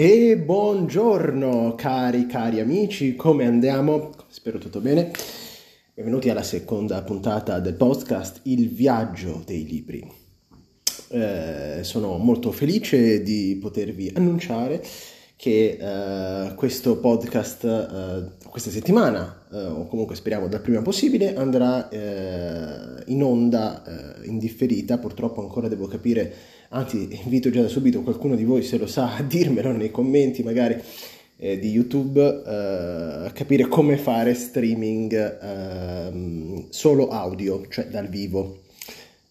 E buongiorno cari cari amici, come andiamo? Spero tutto bene. Benvenuti alla seconda puntata del podcast Il viaggio dei libri. Eh, sono molto felice di potervi annunciare che eh, questo podcast eh, questa settimana, eh, o comunque speriamo dal prima possibile, andrà eh, in onda eh, indifferita. Purtroppo ancora devo capire, anzi invito già da subito qualcuno di voi se lo sa a dirmelo nei commenti magari eh, di YouTube, a capire come fare streaming ehm, solo audio, cioè dal vivo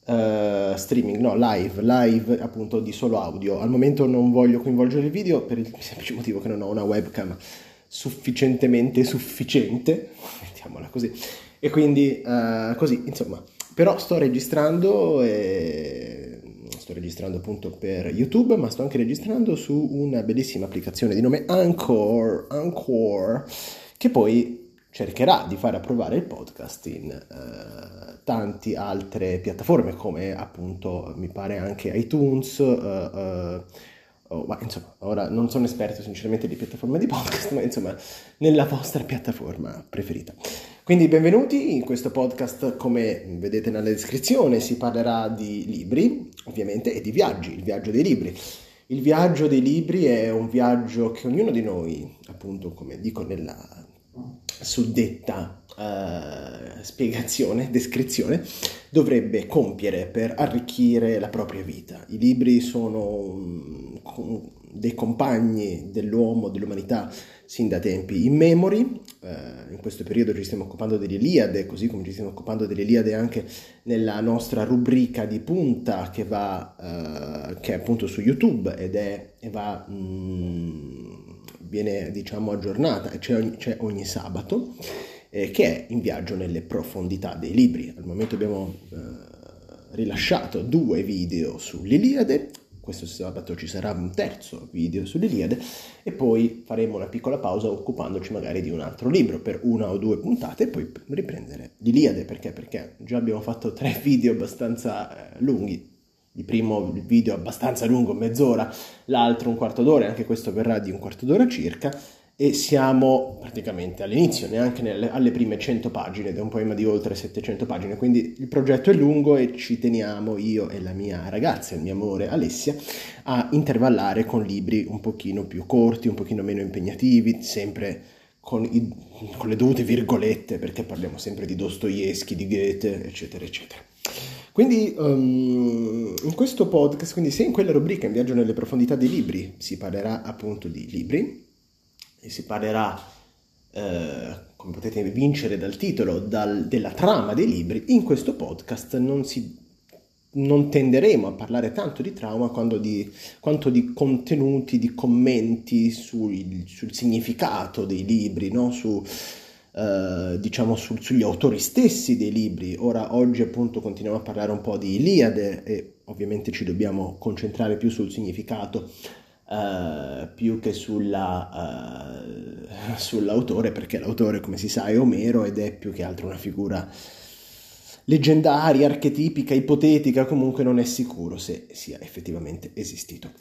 uh, streaming, no, live, live appunto di solo audio. Al momento non voglio coinvolgere il video per il semplice motivo che non ho una webcam sufficientemente sufficiente, mettiamola così. E quindi uh, così, insomma, però sto registrando e sto registrando appunto per YouTube, ma sto anche registrando su una bellissima applicazione di nome Anchor, Anchor che poi cercherà di far approvare il podcast in uh, tante altre piattaforme come appunto mi pare anche iTunes, uh, uh, oh, ma insomma ora non sono esperto sinceramente di piattaforme di podcast, ma insomma nella vostra piattaforma preferita. Quindi benvenuti in questo podcast, come vedete nella descrizione si parlerà di libri ovviamente e di viaggi, il viaggio dei libri. Il viaggio dei libri è un viaggio che ognuno di noi, appunto come dico nella suddetta uh, spiegazione, descrizione, dovrebbe compiere per arricchire la propria vita. I libri sono um, dei compagni dell'uomo, dell'umanità, sin da tempi immemori. Uh, in questo periodo ci stiamo occupando dell'Iliade, così come ci stiamo occupando dell'Iliade anche nella nostra rubrica di punta che va, uh, che è appunto su YouTube ed è, e va... Mm, viene diciamo aggiornata c'è ogni, c'è ogni sabato, eh, che è in viaggio nelle profondità dei libri. Al momento abbiamo eh, rilasciato due video sull'Iliade, questo sabato ci sarà un terzo video sull'Iliade e poi faremo una piccola pausa occupandoci magari di un altro libro per una o due puntate e poi riprendere l'Iliade perché? Perché già abbiamo fatto tre video abbastanza eh, lunghi. Il primo video abbastanza lungo, mezz'ora, l'altro un quarto d'ora, anche questo verrà di un quarto d'ora circa, e siamo praticamente all'inizio, neanche nelle, alle prime 100 pagine, ed è un poema di oltre 700 pagine, quindi il progetto è lungo e ci teniamo io e la mia ragazza, il mio amore Alessia, a intervallare con libri un pochino più corti, un pochino meno impegnativi, sempre con, i, con le dovute virgolette, perché parliamo sempre di Dostoevsky, di Goethe, eccetera, eccetera. Quindi um, in questo podcast, quindi se in quella rubrica in viaggio nelle profondità dei libri si parlerà appunto di libri e si parlerà, eh, come potete vincere dal titolo, dal, della trama dei libri, in questo podcast non, si, non tenderemo a parlare tanto di trauma quanto di, quanto di contenuti, di commenti sul, sul significato dei libri, no? su eh, diciamo sul, sugli autori stessi dei libri. Ora oggi appunto continuiamo a parlare un po' di Iliade e ovviamente ci dobbiamo concentrare più sul significato uh, più che sulla, uh, sull'autore perché l'autore come si sa è Omero ed è più che altro una figura leggendaria, archetipica, ipotetica, comunque non è sicuro se sia effettivamente esistito.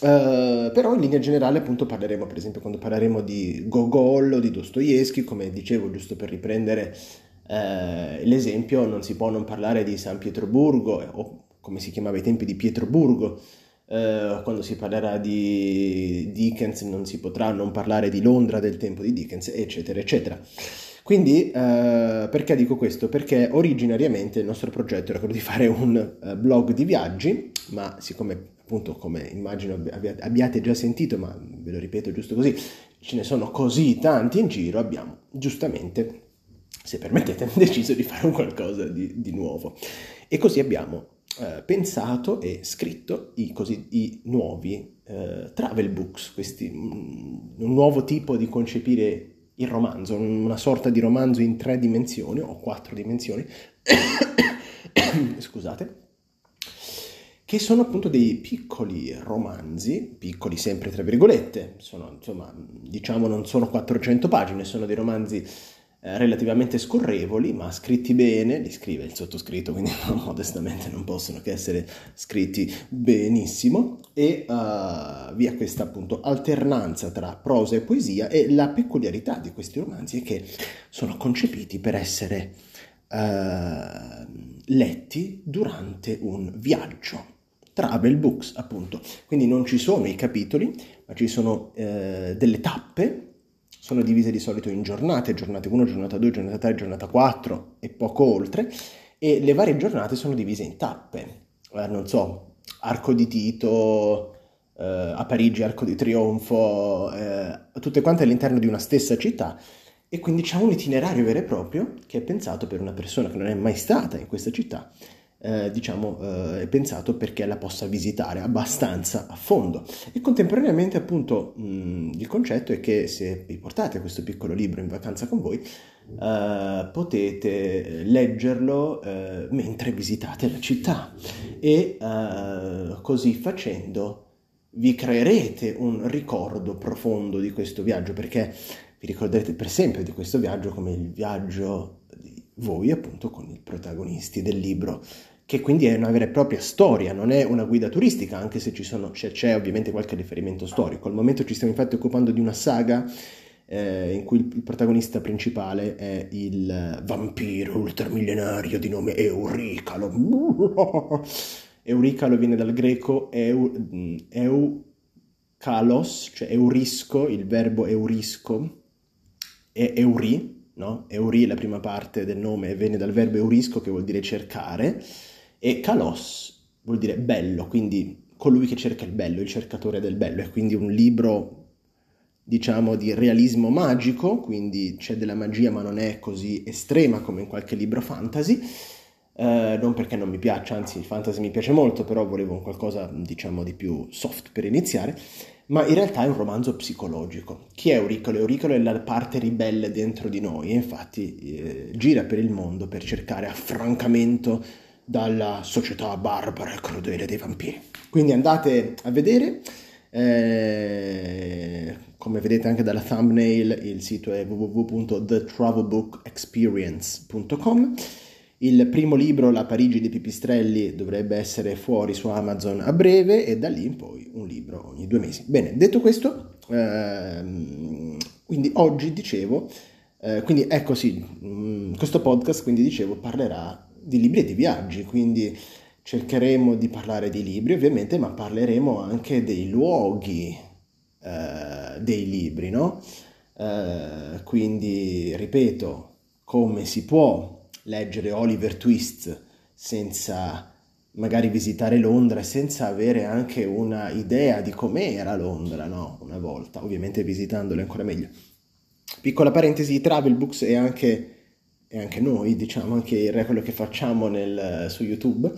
Uh, però in linea generale appunto parleremo per esempio quando parleremo di Gogol o di Dostoevsky come dicevo giusto per riprendere l'esempio non si può non parlare di San Pietroburgo o come si chiamava ai tempi di Pietroburgo uh, quando si parlerà di Dickens non si potrà non parlare di Londra del tempo di Dickens eccetera eccetera quindi perché dico questo? Perché originariamente il nostro progetto era quello di fare un blog di viaggi ma siccome appunto come immagino abbiate già sentito, ma ve lo ripeto giusto così, ce ne sono così tanti in giro, abbiamo giustamente, se permettete, deciso di fare un qualcosa di, di nuovo. E così abbiamo eh, pensato e scritto i, così, i nuovi eh, travel books, questi, un, un nuovo tipo di concepire il romanzo, una sorta di romanzo in tre dimensioni o quattro dimensioni. Scusate che sono appunto dei piccoli romanzi, piccoli sempre tra virgolette, sono insomma, diciamo non sono 400 pagine, sono dei romanzi relativamente scorrevoli, ma scritti bene, li scrive il sottoscritto, quindi modestamente non possono che essere scritti benissimo e uh, via questa appunto alternanza tra prosa e poesia e la peculiarità di questi romanzi è che sono concepiti per essere uh, letti durante un viaggio. Travel books, appunto. Quindi non ci sono i capitoli, ma ci sono uh, delle tappe sono divise di solito in giornate, giornata 1, giornata 2, giornata 3, giornata 4 e poco oltre, e le varie giornate sono divise in tappe. Eh, non so, Arco di Tito, eh, a Parigi Arco di Trionfo, eh, tutte quante all'interno di una stessa città, e quindi c'è un itinerario vero e proprio che è pensato per una persona che non è mai stata in questa città eh, diciamo, eh, pensato perché la possa visitare abbastanza a fondo. E contemporaneamente, appunto, mh, il concetto è che se vi portate questo piccolo libro in vacanza con voi, eh, potete leggerlo eh, mentre visitate la città e eh, così facendo vi creerete un ricordo profondo di questo viaggio perché vi ricorderete per sempre di questo viaggio come il viaggio di voi appunto con i protagonisti del libro che quindi è una vera e propria storia, non è una guida turistica, anche se sono, c'è, c'è, ovviamente qualche riferimento storico. Al momento ci stiamo infatti occupando di una saga eh, in cui il, protagonista principale è il vampiro ultramillenario di nome Euricalo. Euricalo viene dal greco eu, eukalos, cioè eurisco, il verbo eurisco, e euri, no? Euri, la prima parte del nome, viene dal verbo eurisco che vuol dire cercare, e kalos vuol dire bello, quindi colui che cerca il bello, il cercatore del bello, è quindi un libro diciamo di realismo magico, quindi c'è della magia ma non è così estrema come in qualche libro fantasy, eh, non perché non mi piaccia, anzi il fantasy mi piace molto, però volevo un qualcosa diciamo di più soft per iniziare, ma in realtà è un romanzo psicologico. Chi è Euricolo? Euricolo è la parte ribelle dentro di noi, infatti eh, gira per il mondo per cercare affrancamento dalla società barbara e crudele dei vampiri. Quindi andate a vedere, eh, come vedete anche dalla thumbnail, il sito è www.thetravelbookexperience.com. Il primo libro, La Parigi di Pipistrelli, dovrebbe essere fuori su Amazon a breve e da lì in poi un libro ogni due mesi. Bene, detto questo, ehm, quindi oggi dicevo, eh, quindi ecco sì, mm, questo podcast, quindi dicevo, parlerà di libri e di viaggi, quindi cercheremo di parlare di libri ovviamente, ma parleremo anche dei luoghi eh, dei libri, no? Eh, quindi, ripeto, come si può leggere Oliver Twist senza magari visitare Londra senza avere anche una idea di com'era Londra, no? Una volta, ovviamente visitandole ancora meglio. Piccola parentesi, Travel Books è anche e anche noi, diciamo, anche quello che facciamo nel, su YouTube,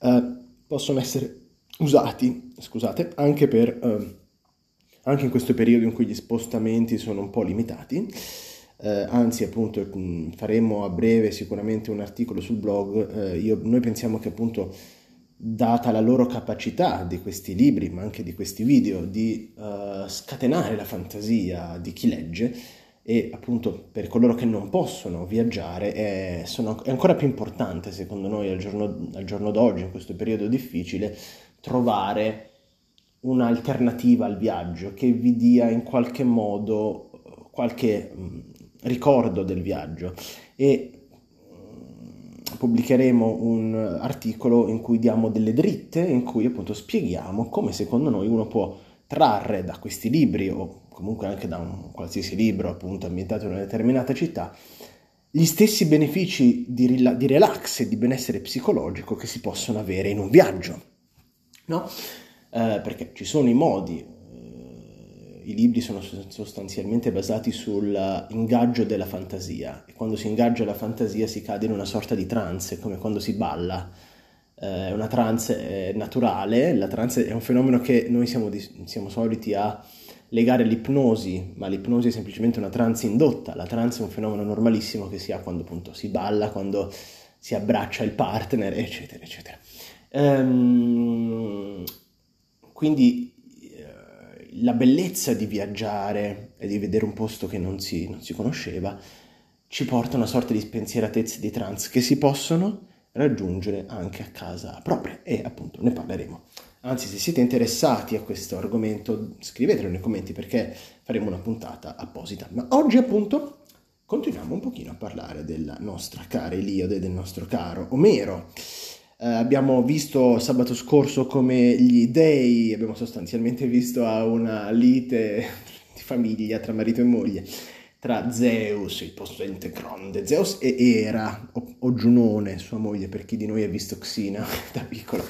eh, possono essere usati, scusate, anche, per, eh, anche in questo periodo in cui gli spostamenti sono un po' limitati. Eh, anzi, appunto, mm, faremo a breve sicuramente un articolo sul blog. Eh, io, noi pensiamo che appunto, data la loro capacità di questi libri, ma anche di questi video, di uh, scatenare la fantasia di chi legge, e appunto per coloro che non possono viaggiare è, sono, è ancora più importante secondo noi al giorno, al giorno d'oggi, in questo periodo difficile, trovare un'alternativa al viaggio che vi dia in qualche modo qualche ricordo del viaggio. E pubblicheremo un articolo in cui diamo delle dritte in cui appunto spieghiamo come secondo noi uno può trarre da questi libri o comunque anche da un qualsiasi libro appunto ambientato in una determinata città, gli stessi benefici di, rila- di relax e di benessere psicologico che si possono avere in un viaggio, no? Eh, perché ci sono i modi, eh, i libri sono sostanzialmente basati sull'ingaggio della fantasia e quando si ingaggia la fantasia si cade in una sorta di trance, come quando si balla, eh, una trance naturale, la trance è un fenomeno che noi siamo, siamo soliti a legare l'ipnosi, ma l'ipnosi è semplicemente una trance indotta, la trance è un fenomeno normalissimo che si ha quando appunto si balla, quando si abbraccia il partner, eccetera, eccetera. Ehm, quindi eh, la bellezza di viaggiare e di vedere un posto che non si, non si conosceva ci porta a una sorta di spensieratezze di trance che si possono raggiungere anche a casa propria e appunto ne parleremo Anzi, se siete interessati a questo argomento, scrivetelo nei commenti perché faremo una puntata apposita. Ma oggi appunto continuiamo un pochino a parlare della nostra cara Eliade, del nostro caro Omero. Eh, abbiamo visto sabato scorso come gli dei, abbiamo sostanzialmente visto a una lite di famiglia tra marito e moglie, tra Zeus, il possente grande Zeus, e Era, o, o Giunone, sua moglie, per chi di noi ha visto Xina da piccolo,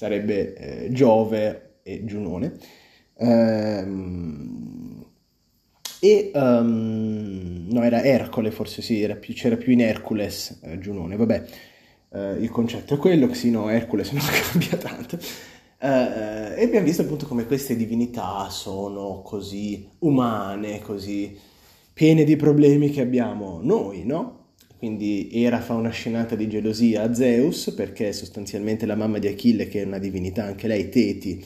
sarebbe eh, Giove e Giunone. Ehm, e um, no, era Ercole, forse sì, più, c'era più in Hercules eh, Giunone, vabbè Uh, il concetto è quello, sì, no, Ercole se non cambia tanto. Uh, e abbiamo visto appunto come queste divinità sono così umane, così piene di problemi che abbiamo noi, no? Quindi Era fa una scenata di gelosia a Zeus perché sostanzialmente la mamma di Achille, che è una divinità anche lei, Teti,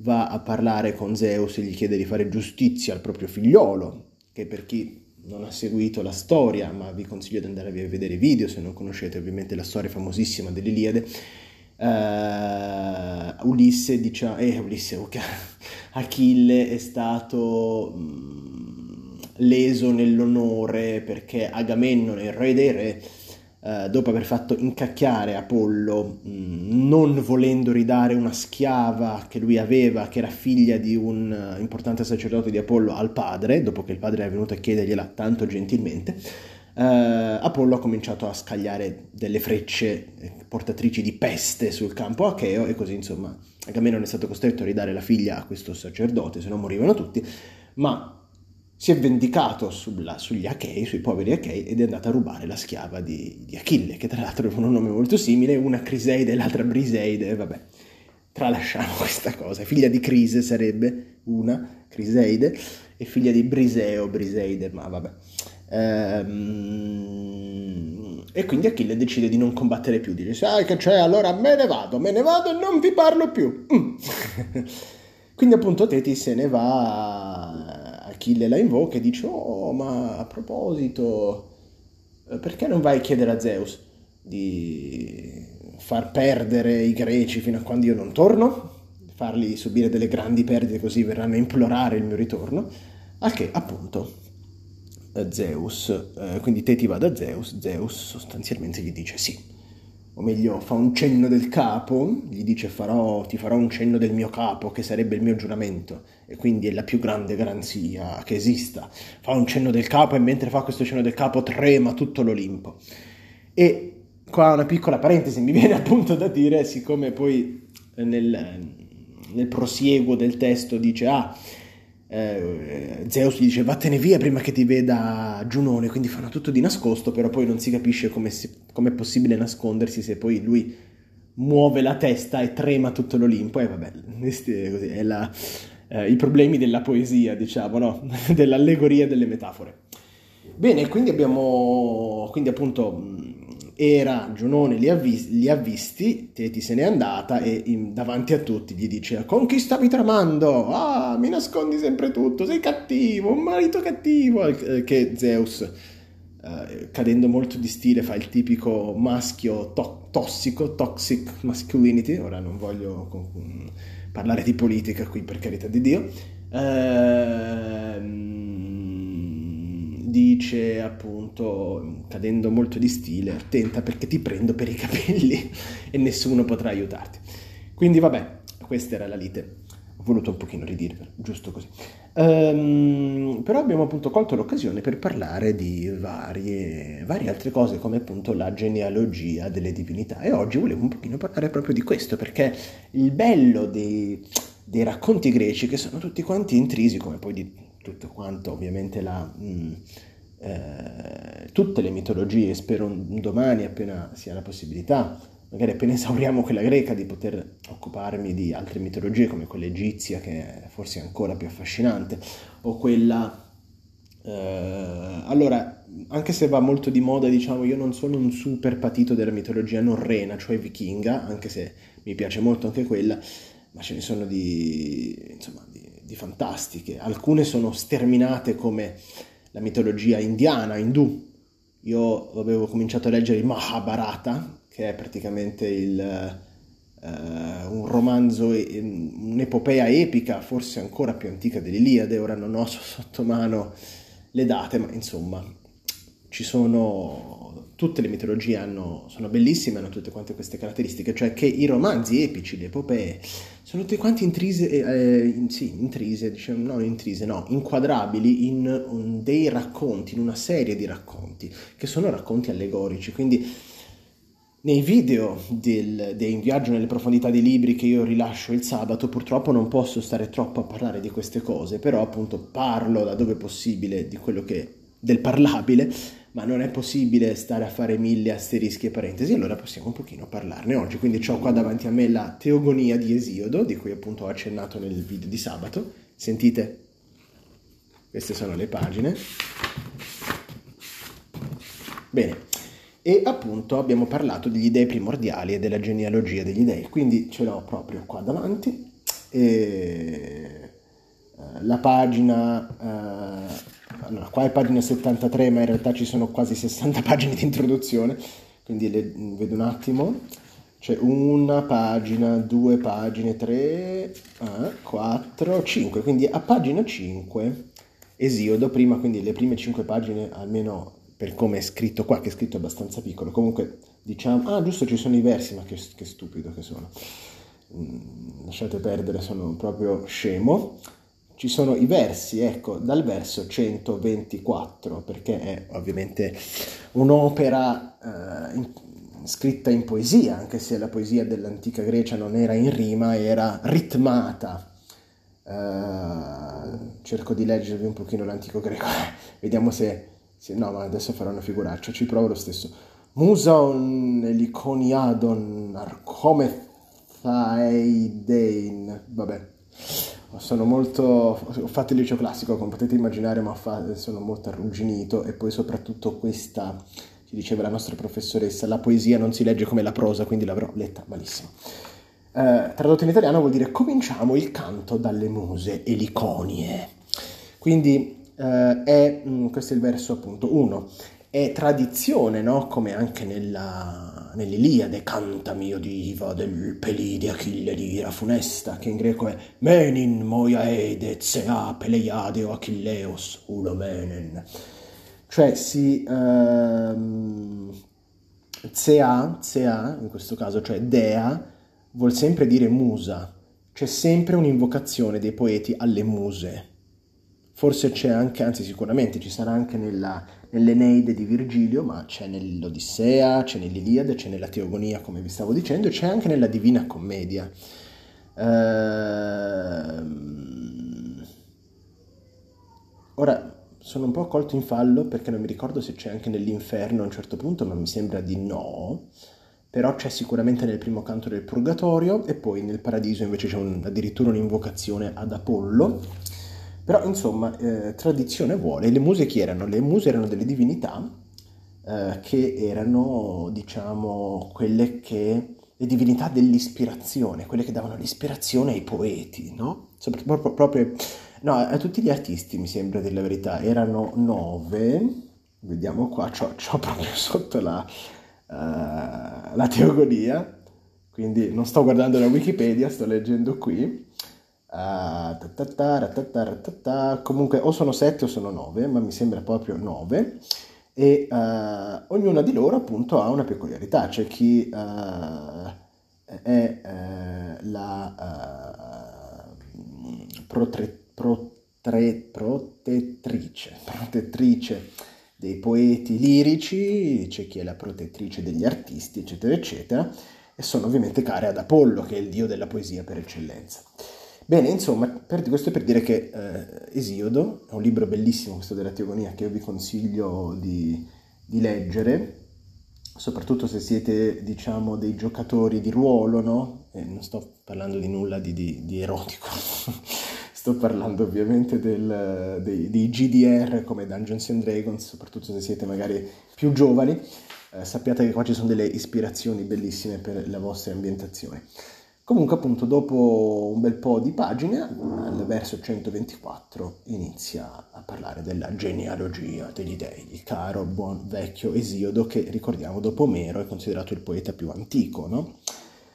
va a parlare con Zeus e gli chiede di fare giustizia al proprio figliolo, che per chi non ha seguito la storia, ma vi consiglio di andare a vedere i video se non conoscete ovviamente la storia famosissima dell'Iliade. Uh, Ulisse dice, eh, Ulisse, okay. Achille è stato mh, leso nell'onore perché Agamennone, il re dei re, eh, dopo aver fatto incacchiare Apollo, mh, mm, non volendo ridare una schiava che lui aveva, che era figlia di un uh, importante sacerdote di Apollo, al padre, dopo che il padre era venuto a chiedergliela tanto gentilmente, uh, Apollo ha cominciato a scagliare delle frecce portatrici di peste sul campo acheo e così insomma Agamennone è stato costretto a ridare la figlia a questo sacerdote, se no morivano tutti, ma si è vendicato sulla, sugli Achei, sui poveri Achei, ed è andato a rubare la schiava di, di Achille, che tra l'altro aveva un nome molto simile, una Criseide e l'altra Briseide, vabbè, tralasciamo questa cosa. Figlia di Crise sarebbe una, Criseide, e figlia di Briseo, Briseide, ma vabbè. Ehm, e quindi Achille decide di non combattere più, dice, sai che c'è, allora me ne vado, me ne vado e non vi parlo più. Mm. quindi appunto Teti se ne va Achille la invoca e dice, oh, ma a proposito, eh, perché non vai a chiedere a Zeus di far perdere i greci fino a quando io non torno? Farli subire delle grandi perdite così verranno a implorare il mio ritorno? Al che appunto eh, Zeus, eh, quindi Teti va da Zeus, Zeus sostanzialmente gli dice sì o meglio fa un cenno del capo, gli dice farò, ti farò un cenno del mio capo, che sarebbe il mio giuramento, e quindi è la più grande garanzia che esista. Fa un cenno del capo e mentre fa questo cenno del capo trema tutto l'Olimpo. E qua una piccola parentesi, mi viene appunto da dire, siccome poi nel, nel prosieguo del testo dice, ah, eh, Zeus gli dice vattene via prima che ti veda Giunone, quindi fanno tutto di nascosto, però poi non si capisce come è possibile nascondersi se poi lui muove la testa e trema tutto l'Olimpo e vabbè, così, è la, eh, i problemi della poesia, diciamo, no? dell'allegoria e delle metafore. Bene, quindi abbiamo, quindi appunto era Giunone li ha, vis- li ha visti, Teti se n'è andata e in, davanti a tutti gli dice con chi stavi tramando? Ah, mi nascondi sempre tutto, sei cattivo, un marito cattivo, eh, che Zeus, eh, cadendo molto di stile, fa il tipico maschio to- tossico, toxic masculinity, ora non voglio con- parlare di politica qui per carità di Dio, ehm dice appunto, cadendo molto di stile, attenta perché ti prendo per i capelli e nessuno potrà aiutarti. Quindi vabbè, questa era la lite. Ho voluto un pochino ridirvelo, giusto così. Um, però abbiamo appunto colto l'occasione per parlare di varie, varie altre cose, come appunto la genealogia delle divinità. E oggi volevo un pochino parlare proprio di questo, perché il bello dei, dei racconti greci, che sono tutti quanti intrisi, come poi di tutto quanto ovviamente la, mh, mm, eh, tutte le mitologie, spero un domani appena sia la possibilità, magari appena esauriamo quella greca, di poter occuparmi di altre mitologie come quella egizia che è forse ancora più affascinante, o quella... Eh, allora, anche se va molto di moda, diciamo, io non sono un super patito della mitologia norrena, cioè vichinga, anche se mi piace molto anche quella, ma ce ne sono di, insomma, di di fantastiche, alcune sono sterminate come la mitologia indiana, indù. Io avevo cominciato a leggere il Mahabharata, che è praticamente il, un romanzo, un'epopea epica, forse ancora più antica dell'Iliade, ora non ho sotto mano le date, ma insomma ci sono tutte le mitologie hanno, sono bellissime, hanno tutte quante queste caratteristiche, cioè che i romanzi epici, le epopee, sono tutti quanti intrise, eh, in, sì, intrise, diciamo, no, intrise, no, inquadrabili in un, dei racconti, in una serie di racconti, che sono racconti allegorici, quindi nei video del, dei In viaggio nelle profondità dei libri che io rilascio il sabato purtroppo non posso stare troppo a parlare di queste cose, però appunto parlo da dove possibile di quello che del parlabile, ma non è possibile stare a fare mille asterischi e parentesi, allora possiamo un pochino parlarne oggi. Quindi ho qua davanti a me la Teogonia di Esiodo, di cui appunto ho accennato nel video di sabato. Sentite? Queste sono le pagine. Bene, e appunto abbiamo parlato degli dei primordiali e della genealogia degli dei, quindi ce l'ho proprio qua davanti. E eh, la pagina, eh, allora qua è pagina 73 ma in realtà ci sono quasi 60 pagine di introduzione, quindi le, vedo un attimo, c'è una pagina, due pagine, tre, ah, quattro, cinque, quindi a pagina 5 Esiodo prima, quindi le prime 5 pagine almeno per come è scritto qua, che è scritto abbastanza piccolo. Comunque diciamo, ah giusto ci sono i versi, ma che, che stupido che sono. Mm, lasciate perdere, sono proprio scemo. Ci sono i versi, ecco, dal verso 124, perché è ovviamente un'opera eh, in, scritta in poesia, anche se la poesia dell'antica Grecia non era in rima, era ritmata. Uh, cerco di leggervi un pochino l'antico greco, vediamo se sì, no, ma adesso farò una figuraccia, ci provo lo stesso. Musaon eliconiadon arcomethaeidein. Vabbè, sono molto... ho fatto il liceo classico, come potete immaginare, ma sono molto arrugginito e poi soprattutto questa, ci diceva la nostra professoressa, la poesia non si legge come la prosa, quindi l'avrò letta malissimo. Eh, tradotto in italiano vuol dire cominciamo il canto dalle muse eliconie. Quindi eh, è, mm, questo è il verso appunto 1, è tradizione, no? come anche nella, nell'Iliade, cantami o diva del pelide Achille l'ira funesta, che in greco è menin moiaede zea peleiade o achilleos ulomenen. Cioè si... Ehm, zea, zea, in questo caso, cioè dea, vuol sempre dire musa. C'è sempre un'invocazione dei poeti alle muse Forse c'è anche, anzi sicuramente ci sarà anche nella, nell'Eneide di Virgilio, ma c'è nell'Odissea, c'è nell'Iliade, c'è nella Teogonia, come vi stavo dicendo, e c'è anche nella Divina Commedia. Ehm... Ora, sono un po' colto in fallo perché non mi ricordo se c'è anche nell'inferno a un certo punto, ma mi sembra di no. Però c'è sicuramente nel primo canto del Purgatorio e poi nel Paradiso invece c'è un, addirittura un'invocazione ad Apollo però insomma, eh, tradizione vuole, le muse chi erano? Le muse erano delle divinità eh, che erano, diciamo, quelle che le divinità dell'ispirazione, quelle che davano l'ispirazione ai poeti, no? Soprattutto proprio, no, a tutti gli artisti, mi sembra della verità, erano nove, vediamo qua, c'ho, c'ho proprio sotto la, uh, la teogonia, quindi non sto guardando la Wikipedia, sto leggendo qui, Uh, comunque o sono sette o sono nove, ma mi sembra proprio nove. E uh, ognuna di loro appunto ha una peculiarità. C'è chi uh, è la protre, protre, protettrice, protettrice dei poeti lirici, c'è chi è la protettrice degli artisti, eccetera, eccetera, e sono ovviamente care ad Apollo, che è il dio della poesia per eccellenza. Bene, insomma, per, questo è per dire che eh, Esiodo è un libro bellissimo, questo della Teogonia, che io vi consiglio di, di leggere, soprattutto se siete, diciamo, dei giocatori di ruolo, no? E non sto parlando di nulla di, di, di erotico, sto parlando ovviamente del, dei, dei, GDR come Dungeons and Dragons, soprattutto se siete magari più giovani, eh, sappiate che qua ci sono delle ispirazioni bellissime per le vostre ambientazioni. Comunque appunto dopo un bel po' di pagine, al verso 124, inizia a parlare della genealogia degli dei, il caro buon vecchio Esiodo che ricordiamo dopo Omero è considerato il poeta più antico, no?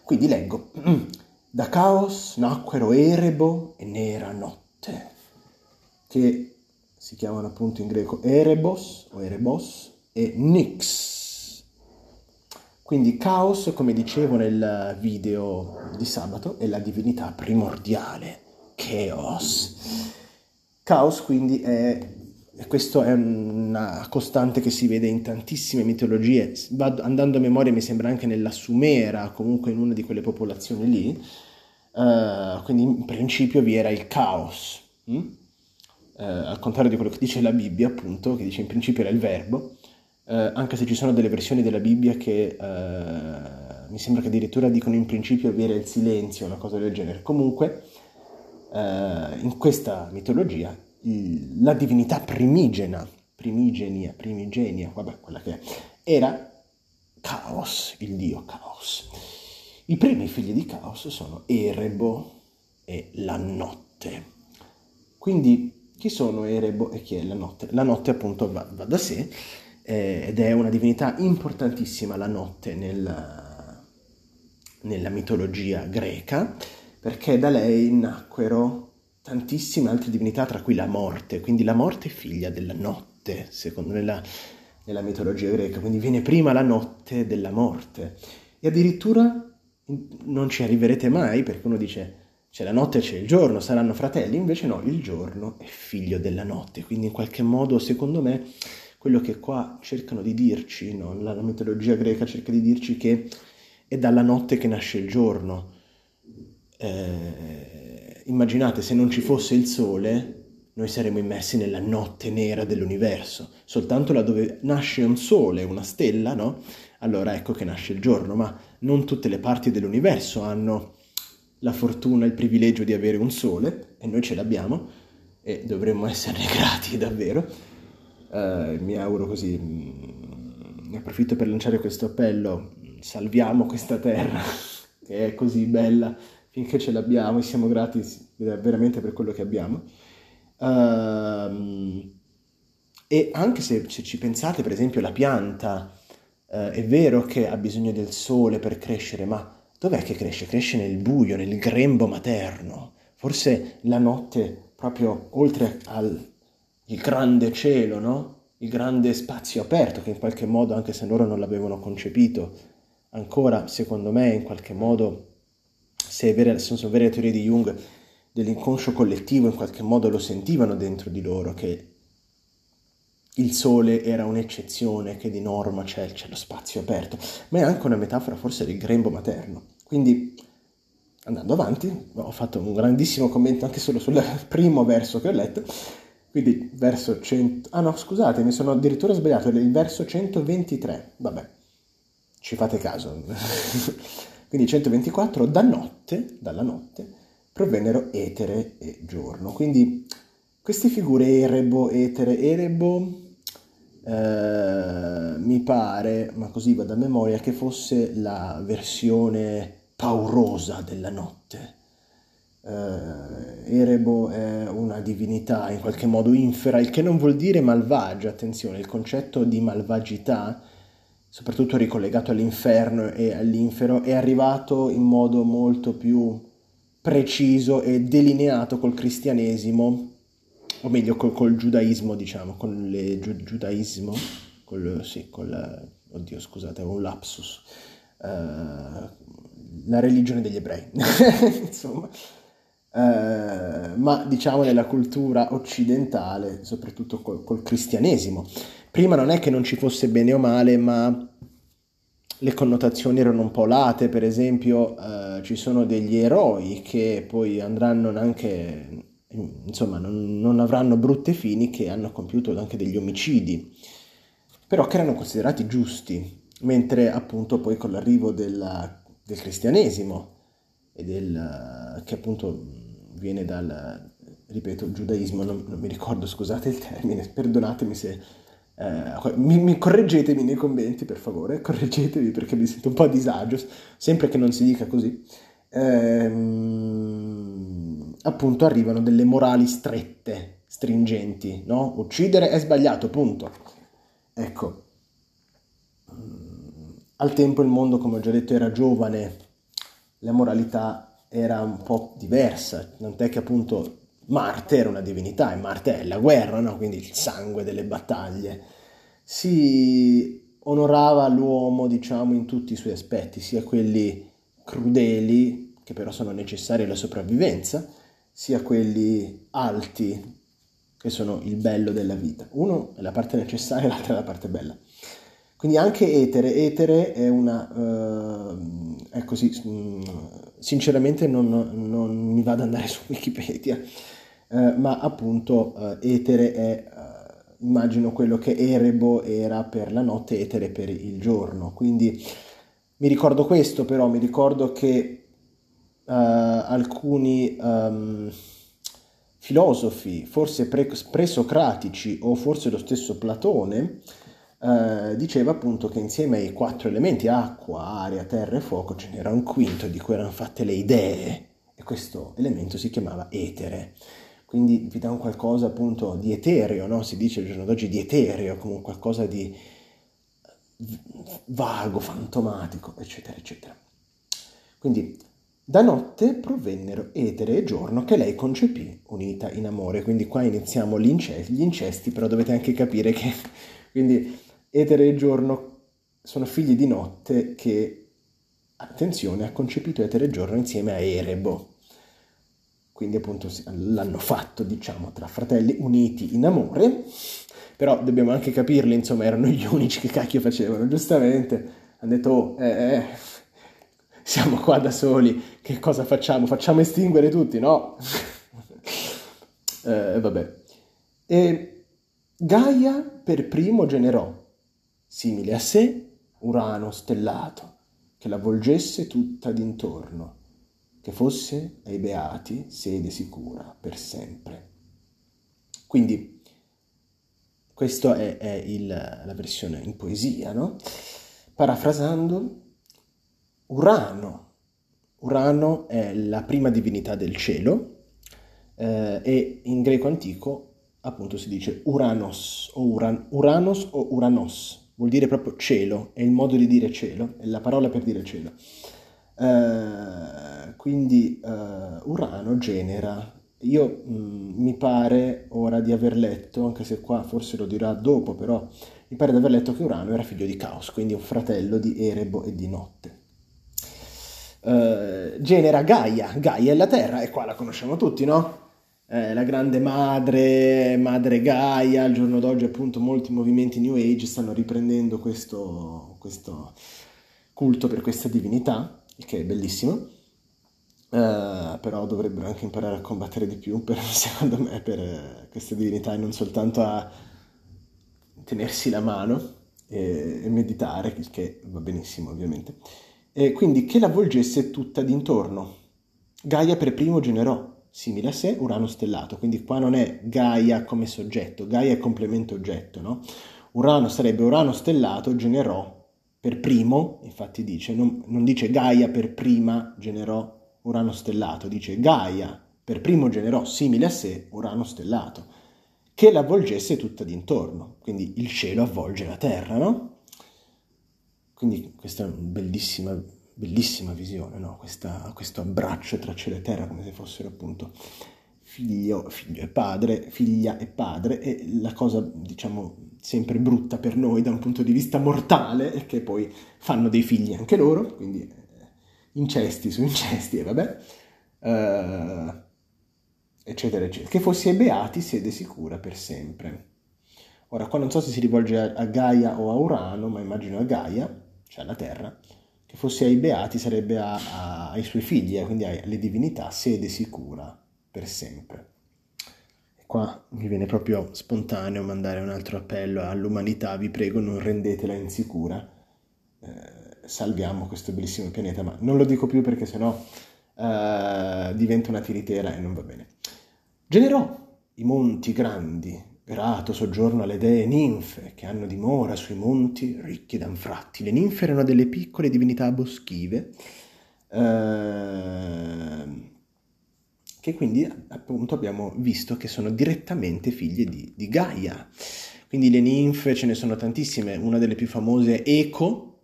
Quindi leggo, da caos nacquero Erebo e Nera Notte, che si chiamano appunto in greco Erebos o Erebos e Nix. Quindi caos, come dicevo nel video di sabato, è la divinità primordiale, Chaos. Caos quindi è questo è una costante che si vede in tantissime mitologie, Vado, andando a memoria mi sembra anche nella Sumera, comunque in una di quelle popolazioni lì, uh, quindi in principio vi era il caos, hm? uh, al contrario di quello che dice la Bibbia appunto, che dice in principio era il verbo, uh, anche se ci sono delle versioni della Bibbia che mi sembra che addirittura dicono in principio era il silenzio, una cosa del genere. Comunque, in questa mitologia la divinità primigena, primigenia, primigenia, vabbè, quella che è, era Caos, il dio Caos. I primi figli di Caos sono Erebo e la notte. Quindi chi sono Erebo e chi è la notte? La notte appunto va, va da sé eh, ed è una divinità importantissima la notte nel, nella mitologia greca perché da lei nacquero tantissime altre divinità, tra cui la morte, quindi la morte è figlia della notte, secondo nella, nella mitologia greca, quindi viene prima la notte della morte. E addirittura non ci arriverete mai perché uno dice c'è la notte e c'è il giorno, saranno fratelli, invece no, il giorno è figlio della notte, quindi in qualche modo secondo me quello che qua cercano di dirci, no? la, la mitologia greca cerca di dirci che è dalla notte che nasce il giorno. Eh, immaginate se non ci fosse il sole, noi saremmo immersi nella notte nera dell'universo. Soltanto laddove nasce un sole, una stella, no? Allora ecco che nasce il giorno, ma non tutte le parti dell'universo hanno la fortuna, il privilegio di avere un sole, e noi ce l'abbiamo, e dovremmo esserne grati davvero. Uh, mi auguro così, mm, ne approfitto per lanciare questo appello, salviamo questa terra che è così bella finché ce l'abbiamo e siamo grati veramente per quello che abbiamo. Uh, e anche se, se, ci pensate, per esempio, la pianta uh, è vero che ha bisogno del sole per crescere, ma dov'è che cresce? Cresce nel buio, nel grembo materno. Forse la notte, proprio oltre al grande cielo, no? il grande spazio aperto, che in qualche modo, anche se loro non l'avevano concepito, ancora, secondo me, in qualche modo se vera, sono vere le teorie di Jung dell'inconscio collettivo, in qualche modo lo sentivano dentro di loro che il sole era un'eccezione, che di norma c'è, c'è lo spazio aperto, ma è anche una metafora forse del grembo materno. Quindi, andando avanti, ho fatto un grandissimo commento anche solo sul primo verso che ho letto, quindi verso 100... Ah no, scusate, mi sono addirittura sbagliato, il verso 123, vabbè, ci fate caso. Quindi 124 da notte, dalla notte, provennero etere e giorno. Quindi queste figure erebo, etere, erebo, eh, mi pare, ma così vado a memoria, che fosse la versione paurosa della notte. Eh, erebo è una divinità in qualche modo infera, il che non vuol dire malvagia, attenzione, il concetto di malvagità soprattutto ricollegato all'inferno e all'infero, è arrivato in modo molto più preciso e delineato col cristianesimo, o meglio col, col giudaismo, diciamo, con il giu, giudaismo, col, sì, col, oddio scusate, un lapsus, uh, la religione degli ebrei, insomma. Uh, ma diciamo nella cultura occidentale, soprattutto col, col cristianesimo. Prima non è che non ci fosse bene o male, ma le connotazioni erano un po' late, per esempio uh, ci sono degli eroi che poi andranno anche, insomma, non, non, avranno brutte fini, che hanno compiuto anche degli omicidi, però che erano considerati giusti, mentre appunto poi con l'arrivo della, del cristianesimo, e del, che appunto viene dal, ripeto, giudaismo, non, non mi ricordo, scusate il termine, perdonatemi se eh, mi, mi, correggetemi nei commenti per favore, correggetevi perché mi sento un po' a disagio, sempre che non si dica così. Ehm, appunto arrivano delle morali strette, stringenti, no? Uccidere è sbagliato, punto. Ecco, al tempo il mondo, come ho già detto, era giovane, la moralità era un po' diversa, tant'è che appunto Marte era una divinità e Marte è la guerra, no? quindi il sangue delle battaglie. Si onorava l'uomo, diciamo, in tutti i suoi aspetti, sia quelli crudeli, che però sono necessari alla sopravvivenza, sia quelli alti, che sono il bello della vita. Uno è la parte necessaria, l'altra è la parte bella. Quindi anche etere, etere è una... Uh, è così, mm, sinceramente non, non, mi vado ad andare su Wikipedia, uh, ma appunto uh, etere è, immagino quello che erebo era per la notte, etere per il giorno. Quindi mi ricordo questo, però mi ricordo che alcuni... Um, filosofi, forse pre- presocratici o forse lo stesso Platone, eh, diceva appunto che insieme ai quattro elementi, acqua, aria, terra e fuoco, ce n'era un quinto di cui erano fatte le idee e questo elemento si chiamava etere. Quindi vi dà un qualcosa appunto di etereo, no? si dice al giorno d'oggi di etereo, come qualcosa di vago, fantomatico, eccetera, eccetera. Quindi da notte provennero etere e giorno che lei concepì unita in amore. Quindi qua iniziamo gli incesti, però dovete anche capire che quindi Etere e Giorno sono figli di Notte che, attenzione, ha concepito Etere e Giorno insieme a Erebo. Quindi appunto l'hanno fatto, diciamo, tra fratelli uniti in amore, però dobbiamo anche capirli, insomma, erano gli unici che cacchio facevano, giustamente. Hanno detto, oh, eh, eh, siamo qua da soli, che cosa facciamo? Facciamo estinguere tutti, no? eh, vabbè. E Gaia per primo generò simile a sé Urano stellato, che la volgesse tutta d'intorno, che fosse ai beati sede sicura per sempre. Quindi questa è, è il, la versione in poesia, no? Parafrasando, Urano. Urano è la prima divinità del cielo eh, e in greco antico appunto si dice Uranos o Uran, Uranos o Uranos, vuol dire proprio cielo, è il modo di dire cielo, è la parola per dire cielo. Uh, quindi uh, Urano genera, io mh, mm, mi pare ora di aver letto, anche se qua forse lo dirà dopo, però mi pare di aver letto che Urano era figlio di Caos, quindi un fratello di Erebo e di Notte. Uh, genera Gaia, Gaia è la Terra, e qua la conosciamo tutti, no? Eh, la grande madre, madre Gaia, al giorno d'oggi appunto molti movimenti New Age stanno riprendendo questo, questo culto per questa divinità, il che è bellissimo, eh, però dovrebbero anche imparare a combattere di più, per, secondo me, per eh, questa divinità e non soltanto a tenersi la mano e, e meditare, il che va benissimo ovviamente. E quindi che la volgesse tutta d'intorno. Gaia per primo generò, simile a sé, Urano stellato, quindi qua non è Gaia come soggetto, Gaia è complemento oggetto, no? Urano sarebbe Urano stellato, generò per primo, infatti dice, non, non dice Gaia per prima generò Urano stellato, dice Gaia per primo generò simile a sé Urano stellato, che l'avvolgesse tutta d'intorno, quindi il cielo avvolge la terra, no? Quindi questa è una bellissima bellissima visione, no? Questa, questo abbraccio tra cielo e terra come se fossero appunto figlio, figlio e padre, figlia e padre e la cosa diciamo sempre brutta per noi da un punto di vista mortale è che poi fanno dei figli anche loro, quindi eh, incesti su incesti e vabbè, uh, eccetera eccetera, che fossi ai beati sede sicura per sempre. Ora qua non so se si rivolge a, a Gaia o a Urano, ma immagino a Gaia, cioè alla Terra, fosse ai beati sarebbe a, a, ai suoi figli, eh, quindi alle divinità, sede sicura per sempre. E qua mi viene proprio spontaneo mandare un altro appello all'umanità, vi prego non rendetela insicura, eh, salviamo questo bellissimo pianeta, ma non lo dico più perché sennò eh, diventa una tiritera e non va bene. Generò i monti grandi Grato soggiorno alle dee ninfe che hanno dimora sui monti ricchi d'anfratti. Le ninfe erano delle piccole divinità boschive eh, che quindi appunto abbiamo visto che sono direttamente figlie di, di Gaia. Quindi le ninfe ce ne sono tantissime, una delle più famose è Eco,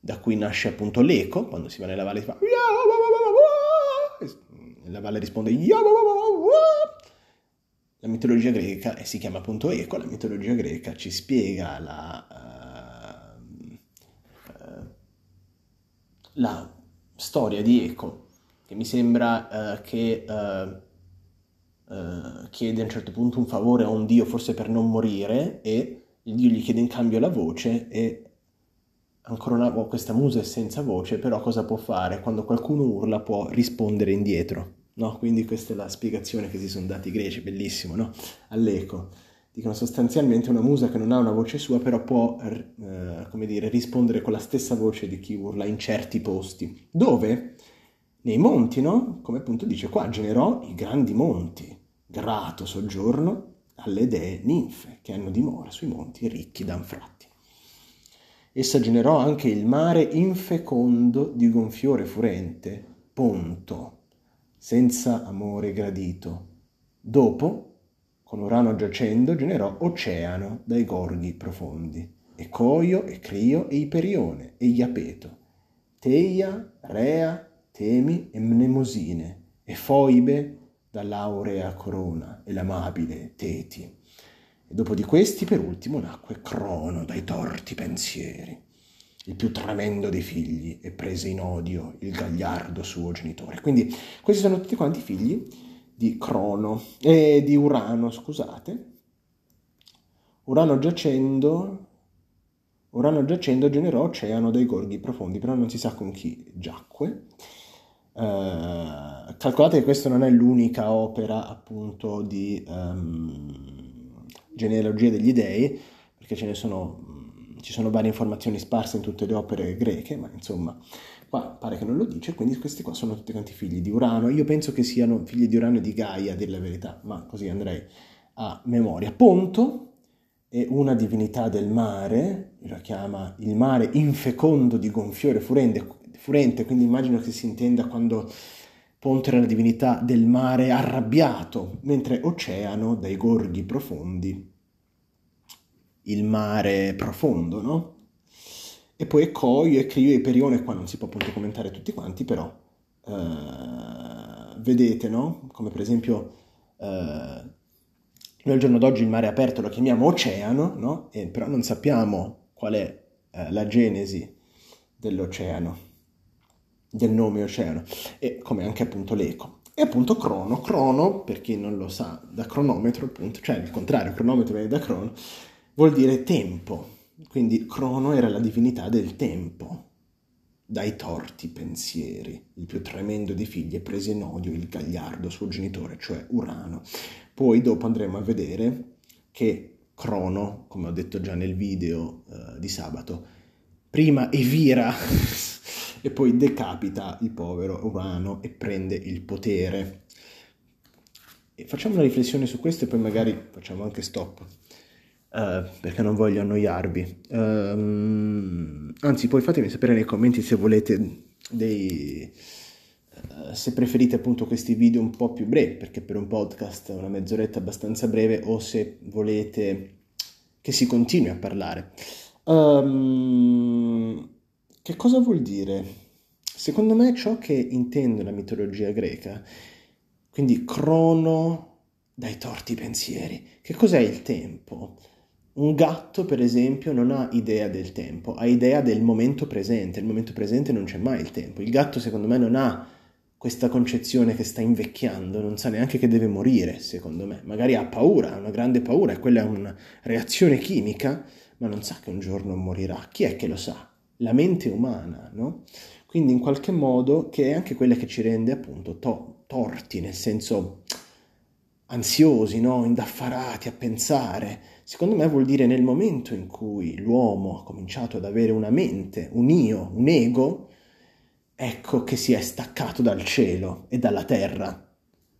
da cui nasce appunto l'eco, quando si va nella valle si fa la valle risponde la mitologia greca, e si chiama appunto eco, la mitologia greca ci spiega la, uh, la storia di Eco, che mi sembra uh, che uh, chiede a un certo punto un favore a un dio, forse per non morire, e il dio gli chiede in cambio la voce e ancora una volta questa musa è senza voce, però cosa può fare? Quando qualcuno urla può rispondere indietro. No? Quindi questa è la spiegazione che si sono dati i greci, bellissimo, no? All'eco. Dicono sostanzialmente una musa che non ha una voce sua, però può, eh, come dire, rispondere con la stessa voce di chi urla in certi posti. Dove? Nei monti, no? Come appunto dice qua, generò i grandi monti, grato soggiorno alle dee ninfe che hanno dimora sui monti ricchi d'anfratti. Essa generò anche il mare infecondo di gonfiore furente, Ponto, senza amore gradito. Dopo, con Urano giacendo, generò oceano dai gorghi profondi, e Coio, e Crio, e Iperione, e Iapeto, Teia, Rea, Temi e Mnemosine, e Foibe dall'aurea corona, e l'amabile Teti. E dopo di questi, per ultimo, nacque Crono dai torti pensieri il più tremendo dei figli, e prese in odio il gagliardo suo genitore. Quindi questi sono tutti quanti figli di Crono, e di Urano, scusate. Urano giacendo, Urano giacendo generò oceano dei gorghi profondi, però non si sa con chi giacque. Uh, calcolate che questa non è l'unica opera appunto di um, genealogia degli dei, perché ce ne sono ci sono varie informazioni sparse in tutte le opere greche, ma insomma, qua pare che non lo dice, quindi questi qua sono tutti quanti figli di Urano. Io penso che siano figli di Urano e di Gaia, a dire la verità, ma così andrei a memoria. Ponto è una divinità del mare, la chiama il mare infecondo di gonfiore furente, furente quindi immagino che si intenda quando Ponto era la divinità del mare arrabbiato, mentre Oceano dai gorghi profondi il mare profondo, no? E poi Coio e Crio e Perione, qua non si può appunto commentare tutti quanti, però eh, vedete, no? Come per esempio eh, noi al giorno d'oggi il mare aperto lo chiamiamo oceano, no? E, però non sappiamo qual è eh, la genesi dell'oceano, del nome oceano, e come anche appunto l'eco. E appunto crono, crono, per chi non lo sa, da cronometro appunto, cioè il contrario, cronometro viene da crono, vuol dire tempo, quindi Crono era la divinità del tempo. Dai torti pensieri, il più tremendo dei figli, prese in odio il gagliardo suo genitore, cioè Urano. Poi dopo andremo a vedere che Crono, come ho detto già nel video uh, di sabato, prima evira e poi decapita il povero Urano e prende il potere. E facciamo una riflessione su questo e poi magari facciamo anche stop. Uh, perché non voglio annoiarvi. Uh, anzi, poi fatemi sapere nei commenti se volete dei... Uh, se preferite appunto questi video un po' più brevi, perché per un podcast una mezz'oretta abbastanza breve, o se volete che si continui a parlare. Um, che cosa vuol dire? Secondo me ciò che intende la mitologia greca, quindi crono dai torti pensieri. Che cos'è il tempo? Un gatto, per esempio, non ha idea del tempo, ha idea del momento presente. Nel momento presente non c'è mai il tempo. Il gatto, secondo me, non ha questa concezione che sta invecchiando, non sa neanche che deve morire, secondo me. Magari ha paura, ha una grande paura, e quella è una reazione chimica, ma non sa che un giorno morirà. Chi è che lo sa? La mente umana, no? Quindi in qualche modo, che è anche quella che ci rende appunto to- torti, nel senso ansiosi, no? indaffarati a pensare. Secondo me vuol dire nel momento in cui l'uomo ha cominciato ad avere una mente, un io, un ego, ecco che si è staccato dal cielo e dalla terra.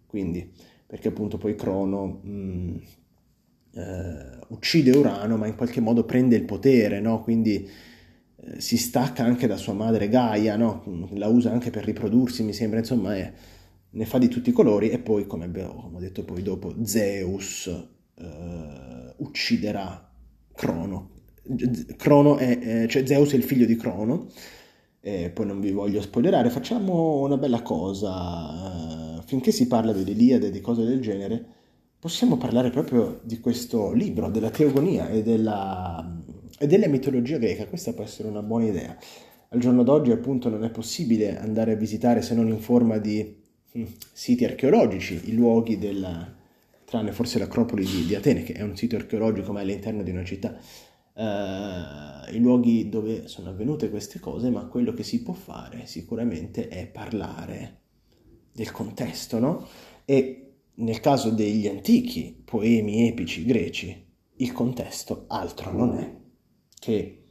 Quindi, perché appunto poi Crono mh, mm, eh, uccide Urano, ma in qualche modo prende il potere, no? Quindi eh, si stacca anche da sua madre Gaia, no? La usa anche per riprodursi, mi sembra, insomma, è ne fa di tutti i colori e poi, come abbiamo detto poi dopo, Zeus eh, ucciderà Crono. Crono è, cioè Zeus è il figlio di Crono, eh, poi non vi voglio spoilerare, facciamo una bella cosa, uh, finché si parla dell'Iliade e di cose del genere, possiamo parlare proprio di questo libro, della teogonia e della, e della mitologia greca, questa può essere una buona idea. Al giorno d'oggi appunto non è possibile andare a visitare se non in forma di siti archeologici, i luoghi della, tranne forse l'Acropoli di, di, Atene, che è un sito archeologico ma è all'interno di una città, uh, i luoghi dove sono avvenute queste cose, ma quello che si può fare sicuramente è parlare del contesto, no? E nel caso degli antichi poemi epici greci, il contesto altro non è che,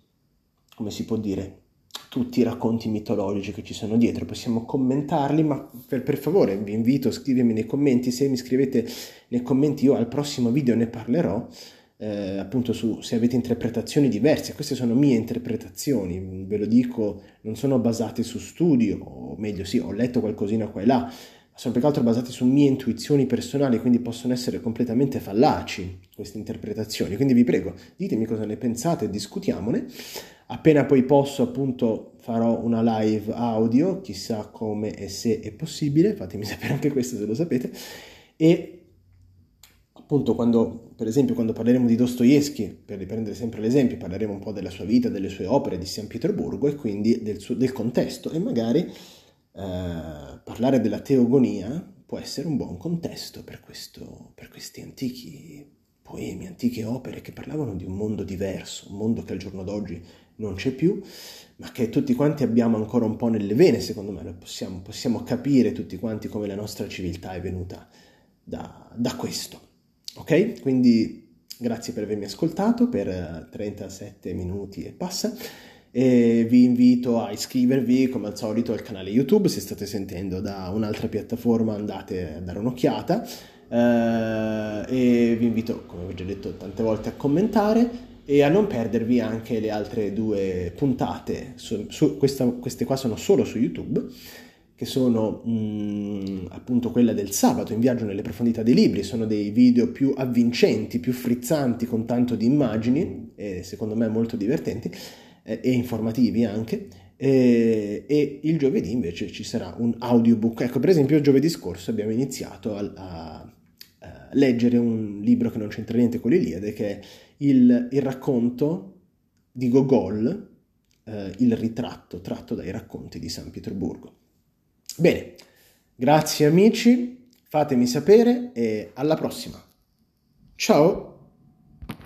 come si può dire, tutti i racconti mitologici che ci sono dietro, possiamo commentarli, ma per, per, favore vi invito a scrivermi nei commenti, se mi scrivete nei commenti io al prossimo video ne parlerò, eh, appunto su se avete interpretazioni diverse, queste sono mie interpretazioni, ve lo dico, non sono basate su studio, o meglio sì, ho letto qualcosina qua e là, ma sono più che altro basate su mie intuizioni personali, quindi possono essere completamente fallaci queste interpretazioni. Quindi vi prego, ditemi cosa ne pensate, discutiamone. Appena poi posso, appunto, farò una live audio, chissà come e se è possibile, fatemi sapere anche questo se lo sapete. E appunto quando, per esempio, quando parleremo di Dostoevsky, per riprendere sempre l'esempio, parleremo un po' della sua vita, delle sue opere, di San Pietroburgo e quindi del, suo, del contesto e magari eh, parlare della teogonia può essere un buon contesto per, questo, per questi antichi poemi, antiche opere che parlavano di un mondo diverso, un mondo che al giorno d'oggi non c'è più, ma che tutti quanti abbiamo ancora un po' nelle vene, secondo me, possiamo, possiamo capire tutti quanti come la nostra civiltà è venuta da, da questo. Ok? Quindi grazie per avermi ascoltato per 37 eh, minuti e passa. E vi invito a iscrivervi come al solito al canale YouTube, se state sentendo da un'altra piattaforma andate a dare un'occhiata eh, e vi invito, come ho già detto tante volte, a commentare e a non perdervi anche le altre due puntate, su, su, questa, queste qua sono solo su YouTube che sono mh, mm, appunto quella del sabato in viaggio nelle profondità dei libri, sono dei video più avvincenti, più frizzanti con tanto di immagini e secondo me molto divertenti eh, e informativi anche. E, e, il giovedì invece ci sarà un audiobook. Ecco, per esempio, giovedì scorso abbiamo iniziato a, a, a leggere un libro che non c'entra niente con l'Iliade, che è il, il racconto di Gogol, eh, il ritratto tratto dai racconti di San Pietroburgo. Bene, grazie amici, fatemi sapere e alla prossima. Ciao!